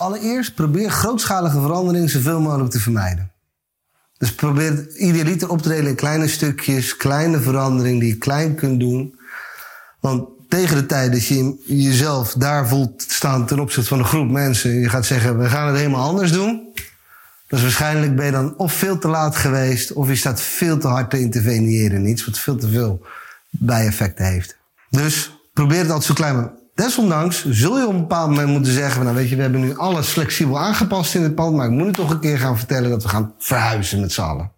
Allereerst probeer grootschalige verandering zoveel mogelijk te vermijden. Dus probeer idealiter op te delen in kleine stukjes, kleine verandering die je klein kunt doen. Want tegen de tijd dat je jezelf daar voelt staan ten opzichte van een groep mensen, je gaat zeggen, we gaan het helemaal anders doen. Dus waarschijnlijk ben je dan of veel te laat geweest, of je staat veel te hard te interveneren in iets wat veel te veel bijeffecten heeft. Dus probeer het altijd zo klein. Desondanks zul je op een bepaald moment moeten zeggen: Nou, weet je, we hebben nu alles flexibel aangepast in het pand, maar ik moet nu toch een keer gaan vertellen dat we gaan verhuizen met z'n allen.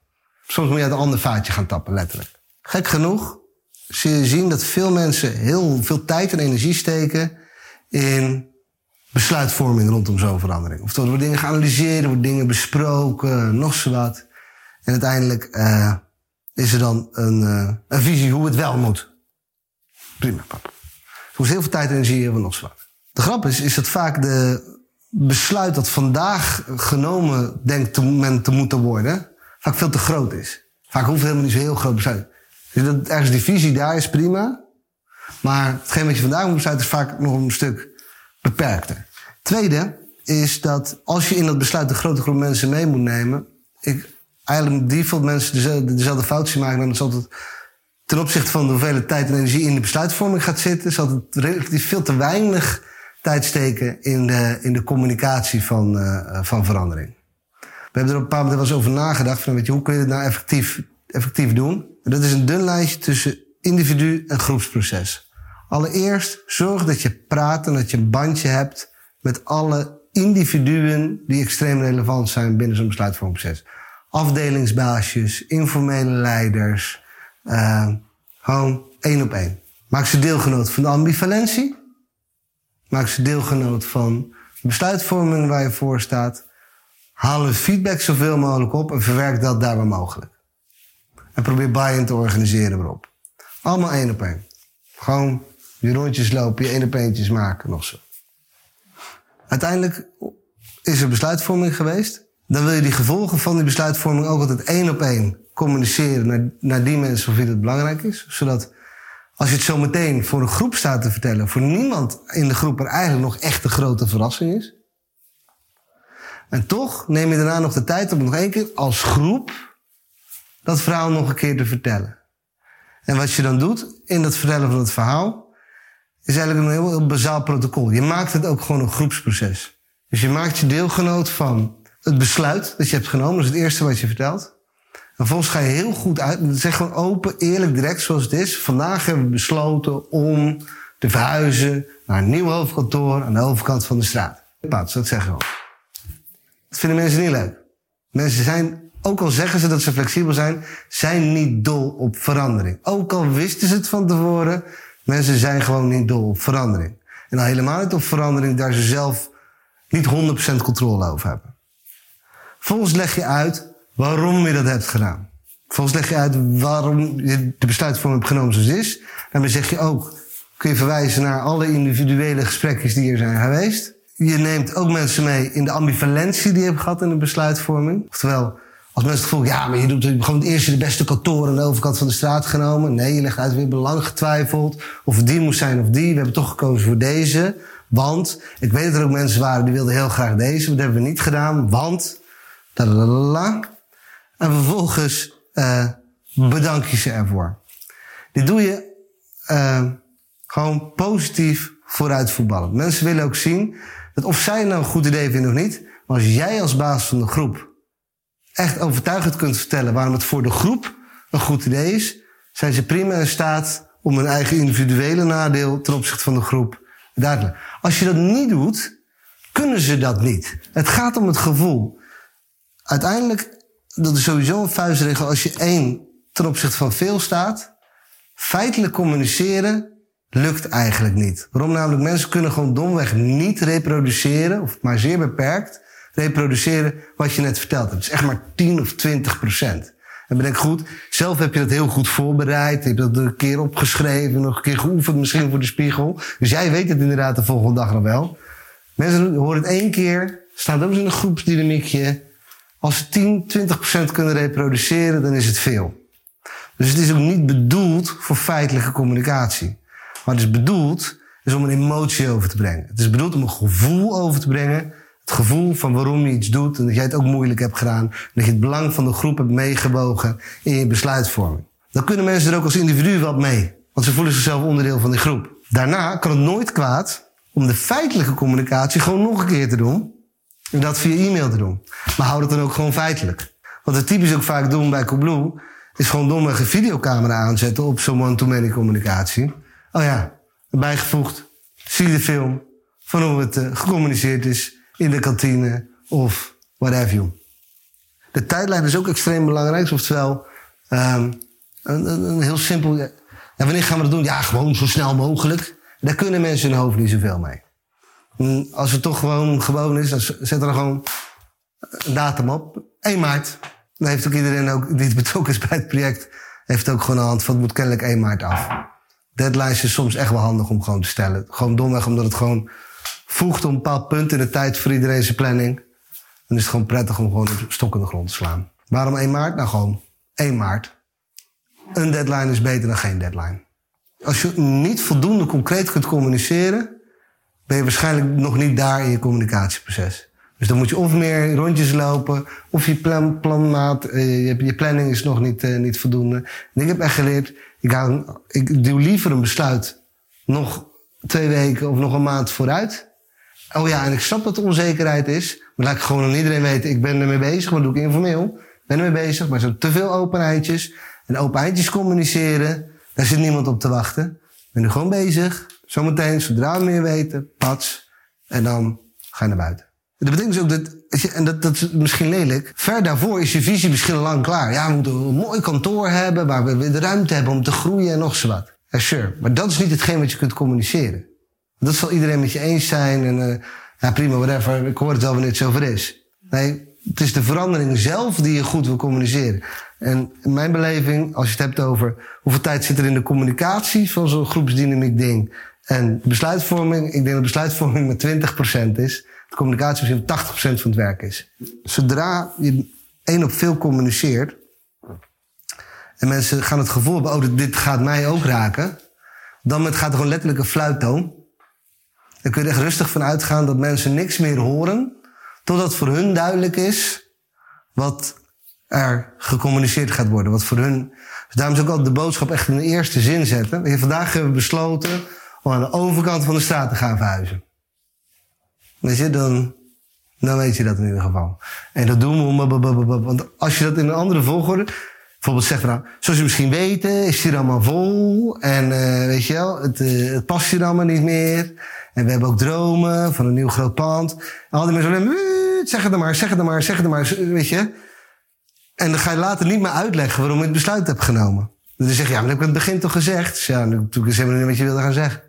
Soms moet je uit een ander vaatje gaan tappen, letterlijk. Gek genoeg zul je zien dat veel mensen heel veel tijd en energie steken in besluitvorming rondom zo'n verandering. Of er worden dingen geanalyseerd, er worden dingen besproken, nog zo wat. En uiteindelijk uh, is er dan een, uh, een visie hoe het wel moet. Prima, papa. Hoeft heel veel tijd en energie hebben nog zo wat. De grap is, is dat vaak de besluit dat vandaag genomen denkt te, men te moeten worden, vaak veel te groot is. Vaak hoeft het helemaal niet zo heel groot besluit. Dus dat ergens die visie daar is prima. Maar hetgeen wat je vandaag moet besluiten is vaak nog een stuk beperkter. Tweede is dat als je in dat besluit een grote groep mensen mee moet nemen, ik eigenlijk die veel mensen dezelfde, dezelfde fout maken, dan is altijd ten opzichte van de hoeveelheid tijd en energie in de besluitvorming gaat zitten, zal het relatief veel te weinig tijd steken in de, in de communicatie van, uh, van verandering. We hebben er op een paar momenten wel eens over nagedacht van, weet je, hoe kun je het nou effectief, effectief doen? En dat is een dun lijstje tussen individu en groepsproces. Allereerst zorg dat je praat en dat je een bandje hebt met alle individuen die extreem relevant zijn binnen zo'n besluitvormingsproces. Afdelingsbaasjes, informele leiders, uh, gewoon één op één. Maak ze deelgenoot van de ambivalentie. Maak ze deelgenoot van de besluitvorming waar je voor staat. Haal hun feedback zoveel mogelijk op en verwerk dat daar waar mogelijk. En probeer buy-in te organiseren erop. Allemaal één op één. Gewoon je rondjes lopen, je één op eentjes maken, nog zo. Uiteindelijk is er besluitvorming geweest. Dan wil je die gevolgen van die besluitvorming ook altijd één op één communiceren naar, naar die mensen voor wie het belangrijk is. Zodat als je het zo meteen voor een groep staat te vertellen, voor niemand in de groep er eigenlijk nog echt een grote verrassing is. En toch neem je daarna nog de tijd om nog één keer als groep dat verhaal nog een keer te vertellen. En wat je dan doet in dat vertellen van het verhaal, is eigenlijk een heel, heel bazaal protocol. Je maakt het ook gewoon een groepsproces. Dus je maakt je deelgenoot van het besluit dat je hebt genomen. Dat is het eerste wat je vertelt. En vervolgens ga je heel goed uit. Zeg gewoon open, eerlijk, direct zoals het is. Vandaag hebben we besloten om te verhuizen naar een nieuw hoofdkantoor aan de overkant van de straat. Paats, dat zeggen we. Dat vinden mensen niet leuk. Mensen zijn, ook al zeggen ze dat ze flexibel zijn, zijn niet dol op verandering. Ook al wisten ze het van tevoren, Mensen zijn gewoon niet dol op verandering. En dan helemaal niet op verandering daar ze zelf niet 100% controle over hebben. Volgens leg je uit waarom je dat hebt gedaan. Volgens leg je uit waarom je de besluitvorming hebt genomen zoals het is. En dan zeg je ook, kun je verwijzen naar alle individuele gesprekken die er zijn geweest. Je neemt ook mensen mee in de ambivalentie die je hebt gehad in de besluitvorming. Oftewel, als mensen het gevoel ja, maar je doet gewoon het eerste de beste kantoor aan de overkant van de straat genomen. Nee, je legt uit, we hebben lang getwijfeld of het die moest zijn of die. We hebben toch gekozen voor deze. Want, ik weet dat er ook mensen waren die wilden heel graag deze. Dat hebben we niet gedaan, want... Talalala. En vervolgens uh, bedank je ze ervoor. Dit doe je uh, gewoon positief vooruit voetballen. Mensen willen ook zien dat of zij nou een goed idee vinden of niet. Maar als jij als baas van de groep echt overtuigend kunt vertellen waarom het voor de groep een goed idee is, zijn ze prima in staat om hun eigen individuele nadeel ten opzichte van de groep duidelijk. Als je dat niet doet, kunnen ze dat niet. Het gaat om het gevoel. Uiteindelijk, dat is sowieso een vuistregel, als je één ten opzichte van veel staat, feitelijk communiceren lukt eigenlijk niet. Waarom namelijk mensen kunnen gewoon domweg niet reproduceren, of maar zeer beperkt, reproduceren wat je net verteld hebt. Het is echt maar 10 of 20 procent. En bedenk goed, zelf heb je dat heel goed voorbereid. Heb je dat een keer opgeschreven, nog een keer geoefend, misschien voor de spiegel. Dus jij weet het inderdaad de volgende dag nog wel. Mensen horen het één keer, staat ook in een groepsdynamiekje. Als ze 10, 20 procent kunnen reproduceren, dan is het veel. Dus het is ook niet bedoeld voor feitelijke communicatie. Maar het is bedoeld is om een emotie over te brengen. Het is bedoeld om een gevoel over te brengen Het gevoel van waarom je iets doet en dat jij het ook moeilijk hebt gedaan. En dat je het belang van de groep hebt meegewogen in je besluitvorming. Dan kunnen mensen er ook als individu wat mee. Want ze voelen zichzelf onderdeel van die groep. Daarna kan het nooit kwaad om de feitelijke communicatie gewoon nog een keer te doen. En dat via e-mail te doen. Maar hou het dan ook gewoon feitelijk. Wat we typisch ook vaak doen bij Coolblue, is gewoon domweg videocamera aanzetten op zo'n one-to-many communicatie. Oh ja, bijgevoegd. Zie de film van hoe het uh, gecommuniceerd is in de kantine of whatever you. De tijdlijn is ook extreem belangrijk. Oftewel, um, een, een, een, heel simpel. Ja, wanneer gaan we dat doen? Ja, gewoon zo snel mogelijk. Daar kunnen mensen hun hoofd niet zoveel mee. En als het toch gewoon gewoon is, dan zet er gewoon een datum op. 1 maart. Dan heeft ook iedereen ook, die betrokken is bij het project, heeft ook gewoon een hand van het moet kennelijk 1 maart af. Deadlines is soms echt wel handig om gewoon te stellen. Gewoon domweg omdat het gewoon voegt op een bepaald punt in de tijd voor iedereen zijn planning. Dan is het gewoon prettig om gewoon een stok in de grond te slaan. Waarom 1 maart? Nou gewoon 1 maart. Een deadline is beter dan geen deadline. Als je niet voldoende concreet kunt communiceren, ben je waarschijnlijk nog niet daar in je communicatieproces. Dus dan moet je of meer rondjes lopen, of je plan, planmaat, eh, je, planning is nog niet, uh, niet voldoende. En ik heb echt geleerd, ik, hou, ik doe liever een besluit nog twee weken of nog een maand vooruit. Oh ja, en ik snap dat er onzekerheid is, maar laat ik gewoon aan iedereen weten, ik ben ermee bezig, wat doe ik informeel? Ben ermee bezig, maar er zijn te veel open eindjes. En open eindjes communiceren, daar zit niemand op te wachten. Ik ben nu gewoon bezig. Zometeen, zodra we meer weten, pats. En dan ga je naar buiten. Dat betekent dus ook dat, en dat, dat is misschien lelijk, ver daarvoor is je visie misschien lang klaar. Ja, we moeten een mooi kantoor hebben waar we de ruimte hebben om te groeien en nog zo wat. Ja, sure. Maar dat is niet hetgeen wat je kunt communiceren. Dat zal iedereen met je eens zijn en uh, ja, prima, whatever. Ik hoor het wel wanneer het zover is. Nee, het is de verandering zelf die je goed wil communiceren. En in mijn beleving, als je het hebt over hoeveel tijd zit er in de communicatie van zo'n groepsdynamiek ding en besluitvorming, ik denk dat besluitvorming maar 20% is. De communicatie misschien 80% van het werk is. Zodra je één op veel communiceert en mensen gaan het gevoel hebben, oh, dit gaat mij ook raken, dan met, gaat er gewoon letterlijk een fluittoon. Dan kun je er echt rustig van uitgaan dat mensen niks meer horen, totdat voor hun duidelijk is wat er gecommuniceerd gaat worden. Wat voor hun. Dus daarom is ook altijd de boodschap echt in de eerste zin zetten. Vandaag hebben we besloten om aan de overkant van de straat te gaan verhuizen. Weet je, dan, dan weet je dat in ieder geval. En dat doen we om. Want als je dat in een andere volgorde. Bijvoorbeeld zegt nou, zoals je misschien weten, is hier allemaal vol. En uh, weet je wel, het, uh, het past hier niet meer. En we hebben ook dromen van een nieuw groot pand. En al die mensen alleen, zeg het maar, zeg het maar, zeg het maar, weet je. En dan ga je later niet meer uitleggen waarom je het besluit hebt genomen. Dan zeg je, ja, maar dat heb ik het begin toch gezegd. Dus ja, toen is helemaal niet wat je wilde gaan zeggen.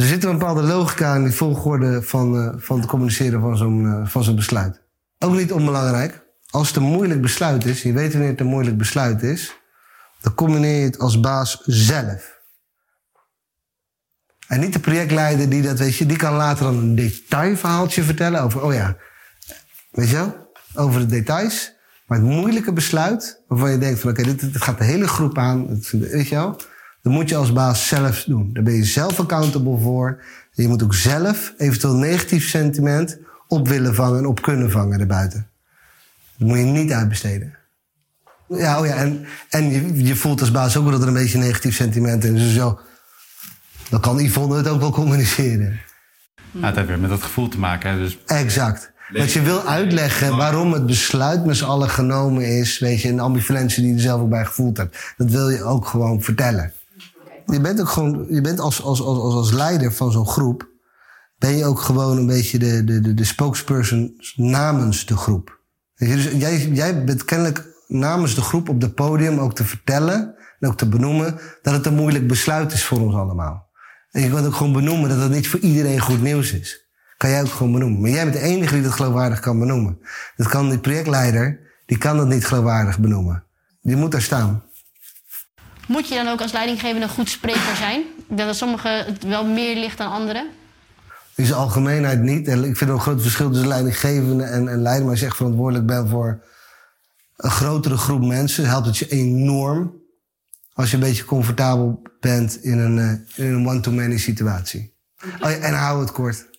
Er zit een bepaalde logica in die volgorde van, uh, van het communiceren van zo'n uh, van zo'n besluit. Ook niet onbelangrijk. Als het een moeilijk besluit is, je weet wanneer het een moeilijk besluit is, dan combineer je het als baas zelf. En niet de projectleider die dat, weet je, die kan later dan een detailverhaaltje vertellen over, oh ja, weet je wel, over de details. Maar het moeilijke besluit, waarvan je denkt van oké, dit, gaat de hele groep aan, weet je wel, dat moet je als baas zelf doen. Daar ben je zelf accountable voor. je moet ook zelf eventueel negatief sentiment op willen vangen en op kunnen vangen erbuiten. Dat moet je niet uitbesteden. Ja, oh ja, en, en je, je voelt als baas ook wel dat er een beetje negatief sentiment in is. Dus zo, dan kan Yvonne het ook wel communiceren. Ja, het heeft weer met dat gevoel te maken. Hè? Dus... Exact. Dat je wil uitleggen waarom het besluit met z'n allen genomen is. Weet je, een ambivalentie die je er zelf ook bij gevoeld hebt. Dat wil je ook gewoon vertellen. Je bent ook gewoon, je bent als, als, als, als leider van zo'n groep. Ben je ook gewoon een beetje de, de, de, de spokesperson namens de groep. Dus jij, jij bent kennelijk namens de groep op het podium ook te vertellen en ook te benoemen dat het een moeilijk besluit is voor ons allemaal. En je kunt ook gewoon benoemen dat het niet voor iedereen goed nieuws is. Kan jij ook gewoon benoemen. Maar jij bent de enige die dat geloofwaardig kan benoemen. Dat kan die projectleider, die kan dat niet geloofwaardig benoemen. Die moet daar staan. Moet je dan ook als leidinggevende een goed spreker zijn? Ik denk dat sommigen het wel meer ligt dan anderen. In zijn algemeenheid niet. En ik vind ook een groot verschil tussen leidinggevende en, en leider. Maar als je echt verantwoordelijk bent voor een grotere groep mensen, helpt het je enorm. Als je een beetje comfortabel bent in een, uh, in een one-to-many situatie. Oh en hou het kort.